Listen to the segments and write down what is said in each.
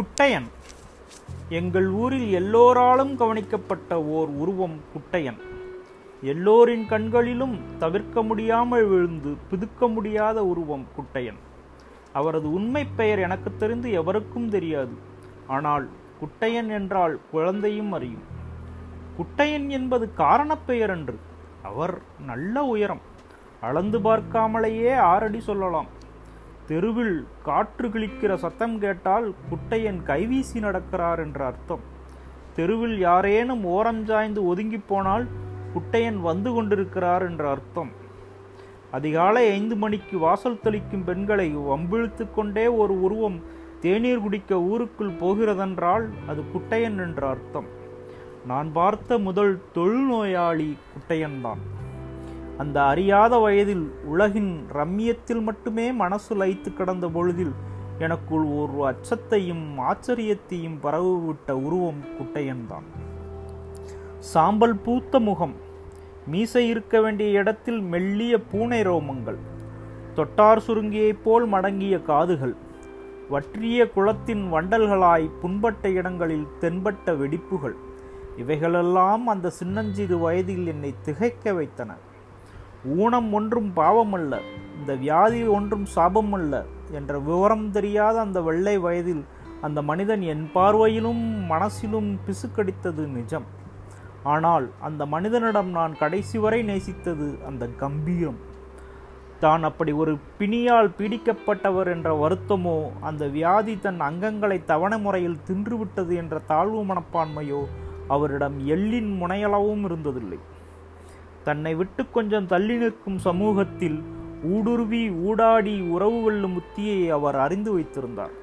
குட்டையன். எங்கள் ஊரில் எல்லோராலும் கவனிக்கப்பட்ட ஓர் உருவம் குட்டையன். எல்லோரின் கண்களிலும் தவிர்க்க முடியாமல் விழுந்து பிதுக்க முடியாத உருவம் குட்டையன். அவரது உண்மை பெயர் எனக்கு தெரிந்து எவருக்கும் தெரியாது. ஆனால் குட்டையன் என்றால் குழந்தையும் அறியும். குட்டையன் என்பது காரணப் பெயர் என்று அவர் நல்ல உயரம். அளந்து பார்க்காமலேயே ஆறடி சொல்லலாம். தெருவில் காற்று கிழிக்கிற சத்தம் கேட்டால் குட்டையன் கைவீசி நடக்கிறார் என்ற அர்த்தம். தெருவில் யாரேனும் ஓரம் சாய்ந்து ஒதுங்கி போனால் குட்டையன் வந்து கொண்டிருக்கிறார் என்ற அர்த்தம். அதிகாலை ஐந்து மணிக்கு வாசல் தெளிக்கும் பெண்களை வம்பிழுத்து கொண்டே ஒரு உருவம் தேநீர் குடிக்க ஊருக்குள் போகிறதென்றால் அது குட்டையன் என்ற அர்த்தம். நான் பார்த்த முதல் தொழுநோயாளி குட்டையன்தான். அந்த அறியாத வயதில் உலகின் ரம்மியத்தில் மட்டுமே மனசு லைத்து கிடந்த பொழுதில் எனக்குள் ஒரு அச்சத்தையும் ஆச்சரியத்தையும் பரவிவிட்ட உருவம் குட்டையன்தான். சாம்பல் பூத்த முகம் மீசை இருக்க வேண்டிய இடத்தில் மெல்லிய பூனை ரோமங்கள் தொட்டார் சுருங்கியைப் போல் மடங்கிய காதுகள் வற்றிய குளத்தின் வண்டல்களாய் புண்பட்ட இடங்களில் தென்பட்ட வெடிப்புகள் இவைகளெல்லாம் அந்த சின்னஞ்சிறு வயதில் என்னை திகைக்க வைத்தன. ஊனம் ஒன்றும் பாவம் அல்ல இந்த வியாதி ஒன்றும் சாபம் அல்ல என்ற விவரம் தெரியாத அந்த வெள்ளை வயதில் அந்த மனிதன் என் பார்வையிலும் மனசிலும் பிசுக்கடித்தது நிஜம். ஆனால் அந்த மனிதனிடம் நான் கடைசி வரை நேசித்தது அந்த கம்பீரம். தான் அப்படி ஒரு பிணியால் பீடிக்கப்பட்டவர் என்ற வருத்தமோ அந்த வியாதி தன் அங்கங்களை தவணை முறையில் தின்றுவிட்டது என்ற தாழ்வு மனப்பான்மையோ அவரிடம் எள்ளின் முனையளவும் இருந்ததில்லை. தன்னை விட்டு கொஞ்சம் தள்ளி நிற்கும் சமூகத்தில் ஊடுருவி ஊடாடி உறவு கொள்ளும் உத்தியை அவர் அறிந்து வைத்திருந்தார்.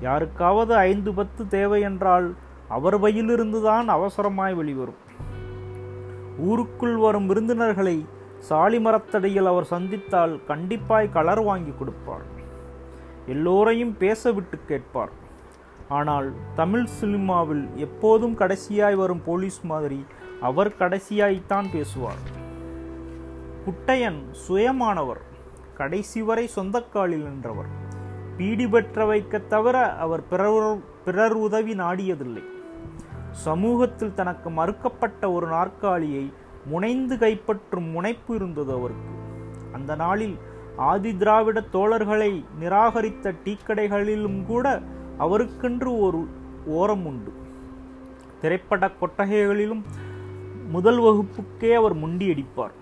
யாருக்காவது ஐந்து பத்து தேவை என்றால் அவர் பையிலிருந்துதான் அவசரமாய் வெளிவரும். ஊருக்குள் வரும் விருந்தினர்களை சாலிமரத்தடியில் அவர் சந்தித்தால் கண்டிப்பாய் கலர் வாங்கி கொடுப்பார். எல்லோரையும் பேச விட்டு கேட்பார். ஆனால் தமிழ் சினிமாவில் எப்போதும் கடைசியாய் வரும் போலீஸ் மாதிரி அவர் கடைசியாய்த்தான் பேசுவார். குட்டையன் சுயமானவர் கடைசி வரை சொந்தக்காலில் நின்றவர். பீடி பெற்ற வைக்க தவிர அவர் பிறர் பிறர் உதவி நாடியதில்லை. சமூகத்தில் தனக்கு மறுக்கப்பட்ட ஒரு நாற்காலியை முனைந்து கைப்பற்றும் முனைப்பு இருந்தது அவருக்கு. அந்த நாளில் ஆதி திராவிட தோழர்களை நிராகரித்த டீக்கடைகளிலும் கூட அவருக்கென்று ஒரு ஓரம் உண்டு. திரைப்பட கொட்டகைகளிலும் முதல் வகுப்புக்கே அவர் முண்டியடிப்பார்.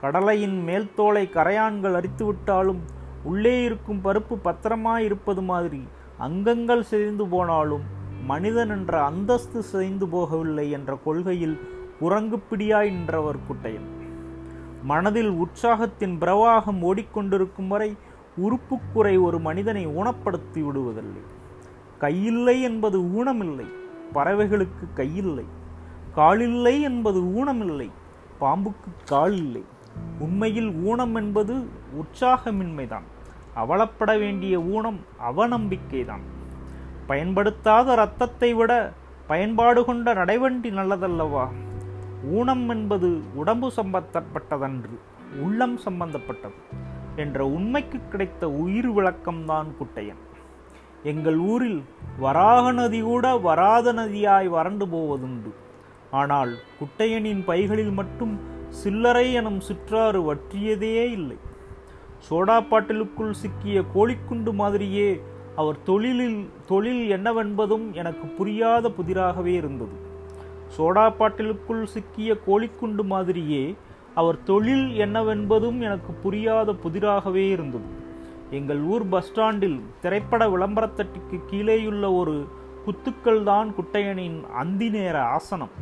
கடலையின் மேல் தோலை கரையான்கள் அரித்துவிட்டாலும் உள்ளே இருக்கும் பருப்பு பத்திரமாய் இருப்பது மாதிரி அங்கங்கள் சிதைந்து போனாலும் மனிதன் என்ற அந்தஸ்து சிதைந்து போகவில்லை என்ற கொள்கையில் குரங்குப்பிடியாய் நின்றவர் குட்டையன். மனதில் உற்சாகத்தின் பிரவாகம் ஓடிக்கொண்டிருக்கும் வரை உறுப்புக்குறை ஒரு மனிதனை ஊனப்படுத்தி விடுவதில்லை. கையில்லை என்பது ஊனமில்லை பறவைகளுக்கு கையில்லை. காலில்லை என்பது ஊனமில்லை பாம்புக்கு கால் இல்லை உண்மையில் ஊனம் என்பது உற்சாகமின்மைதான். அவலப்பட வேண்டிய ஊனம் அவநம்பிக்கைதான். பயன்படுத்தாத இரத்தத்தை விட பயன்பாடு கொண்ட நடைவண்டி நல்லதல்லவா? ஊனம் என்பது உடம்பு சம்பந்தப்பட்டதன்று உள்ளம் சம்பந்தப்பட்டது என்ற உண்மைக்கு கிடைத்த உயிர் விளக்கம்தான் குட்டையன். எங்கள் ஊரில் வராக நதி கூட வராத நதியாய் வறண்டு போவதுண்டு. ஆனால் குட்டையனின் பைகளில் மட்டும் சில்லறை எனும் சிற்றாறு வற்றியதே இல்லை. சோடா பாட்டிலுக்குள் சிக்கிய கோழிக்குண்டு மாதிரியே அவர் தொழிலில் தொழில் என்னவென்பதும் எனக்கு புரியாத புதிராகவே இருந்தது. சோடா பாட்டிலுக்குள் சிக்கிய கோழிக்குண்டு மாதிரியே அவர் தொழில் என்னவென்பதும் எனக்கு புரியாத புதிராகவே இருந்தது. எங்கள் ஊர் பஸ் ஸ்டாண்டில் திரைப்பட விளம்பரத்தட்டிக்கு கீழேயுள்ள ஒரு குத்துக்கள் தான் குட்டையனின் அந்தி நேர ஆசனம்.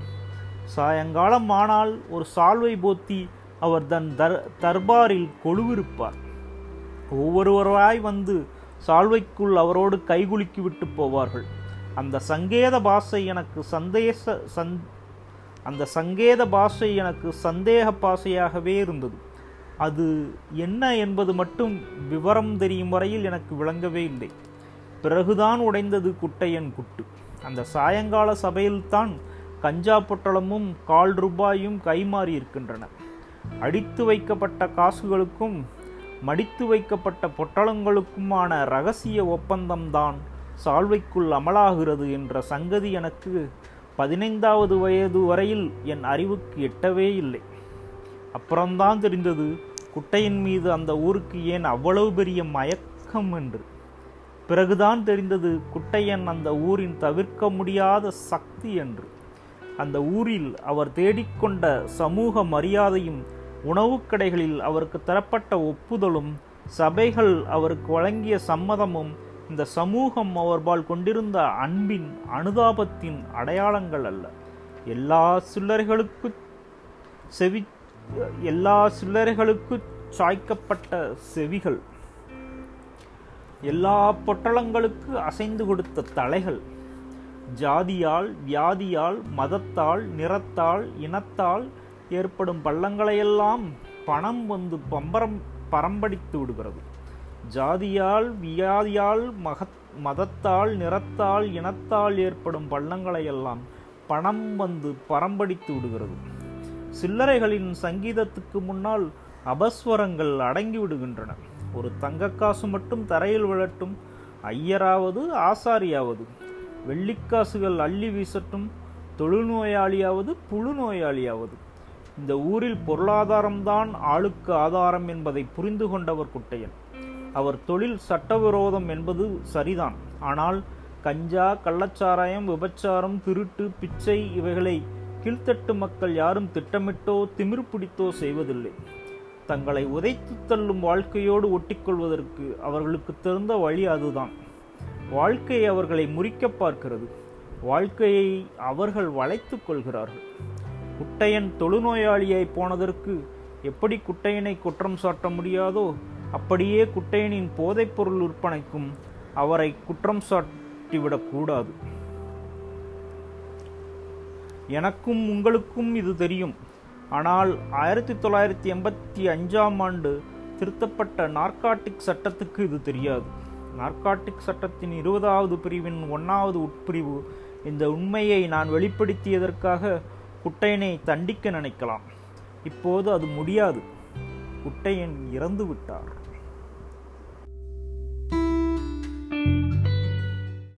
சாயங்காலம் ஆனால் ஒரு சால்வை போத்தி அவர் தன் தர் தர்பாரில் கொழுவிருப்பார். ஒவ்வொருவராய் வந்து சால்வைக்குள் அவரோடு கைகுலுக்கி விட்டு போவார்கள். அந்த சங்கேத பாஷை எனக்கு சந்தேச சந் அந்த சங்கேத பாஷை எனக்கு சந்தேக பாஷையாகவே இருந்தது. அது என்ன என்பது மட்டும் விவரம் தெரியும் வரையில் எனக்கு விளங்கவே இல்லை. பிறகுதான் உடைந்தது குட்டையன் குட்டு. அந்த சாயங்கால சபையில்தான் கஞ்சா பொட்டலமும் கால் ரூபாயும் கைமாறி இருக்கின்றன. அடித்து வைக்கப்பட்ட காசுகளுக்கும் மடித்து வைக்கப்பட்ட பொட்டலங்களுக்குமான ரகசிய ஒப்பந்தம்தான் சால்வைக்குள் அமலாகிறது என்ற சங்கதி எனக்கு பதினைந்தாவது வயது வரையில் என் அறிவுக்கு எட்டவே இல்லை. அப்புறம்தான் தெரிந்தது குட்டையின் மீது அந்த ஊருக்கு ஏன் அவ்வளவு பெரிய மயக்கம் என்று. பிறகுதான் தெரிந்தது குட்டையன் அந்த ஊரின் தவிர்க்க முடியாத சக்தி என்று. அந்த ஊரில் அவர் தேடிக்கொண்ட சமூக மரியாதையும் உணவுக் கடைகளில் அவருக்கு தரப்பட்ட ஒப்புதலும் சபைகள் அவருக்கு வழங்கிய சம்மதமும் இந்த சமூகம் அவர்பால் கொண்டிருந்த அன்பின் அனுதாபத்தின் அடையாளங்கள் அல்ல. எல்லா சில்லறைகளுக்கு செவி எல்லா சில்லறைகளுக்கு சாய்க்கப்பட்ட செவிகள். எல்லா பொட்டலங்களுக்கு அசைந்து கொடுத்த தலைகள். ஜாதியால் வியாதியால் மதத்தால் நிறத்தால் இனத்தால் ஏற்படும் பள்ளங்களையெல்லாம் பணம் வந்து பம்பரம் பரம்படித்து விடுகிறது. ஜாதியால் வியாதியால் மகத் மதத்தால் நிறத்தால் இனத்தால் ஏற்படும் பள்ளங்களையெல்லாம் பணம் வந்து பரம்படித்து விடுகிறது. சில்லறைகளின் சங்கீதத்துக்கு முன்னால் அபஸ்வரங்கள் அடங்கி விடுகின்றன. ஒரு தங்கக்காசு மட்டும் தரையில் விழட்டும் ஐயராவது ஆசாரியாவது. வெள்ளிக்காசுகள் அள்ளி வீசட்டும். தொழுநோயாளியாவது புழு நோயாளியாவது இந்த ஊரில் பொருளாதாரம்தான் ஆளுக்கு ஆதாரம் என்பதை புரிந்து கொண்டவர் குட்டையன். அவர் தொழில் சட்டவிரோதம் என்பது சரிதான். ஆனால் கஞ்சா கள்ளச்சாராயம் விபச்சாரம் திருட்டு பிச்சை இவைகளை கீழ்த்தட்டு மக்கள் யாரும் திட்டமிட்டோ திமிர் பிடித்தோ செய்வதில்லை. தங்களை உதைத்து தள்ளும் வாழ்க்கையோடு ஒட்டிக்கொள்வதற்கு அவர்களுக்கு தெரிந்த வழி அதுதான். வாழ்க்கை அவர்களை முறிக்க பார்க்கிறது. வாழ்க்கையை அவர்கள் வளைத்து கொள்கிறார்கள். குட்டையன் தொழுநோயாளியாய் போனதற்கு எப்படி குட்டையனை குற்றம் சாட்ட முடியாதோ அப்படியே குட்டையனின் போதைப்பொருள் விற்பனைக்கும் அவரை குற்றம் சாட்டிவிடக்கூடாது எனக்கும் உங்களுக்கும் இது தெரியும். ஆனால் ஆயிரத்தி தொள்ளாயிரத்தி எண்பத்தி அஞ்சாம் ஆண்டு திருத்தப்பட்ட நார்காட்டிக் சட்டத்துக்கு இது தெரியாது. நார்காட்டிக் சட்டத்தின் இருபதாவது பிரிவின் ஒன்றாவது உட்பிரிவு. இந்த உண்மையை நான் வெளிப்படுத்தியதற்காக குட்டையனை தண்டிக்க நினைக்கலாம். இப்போது அது முடியாது. குட்டையன் இறந்து விட்டார்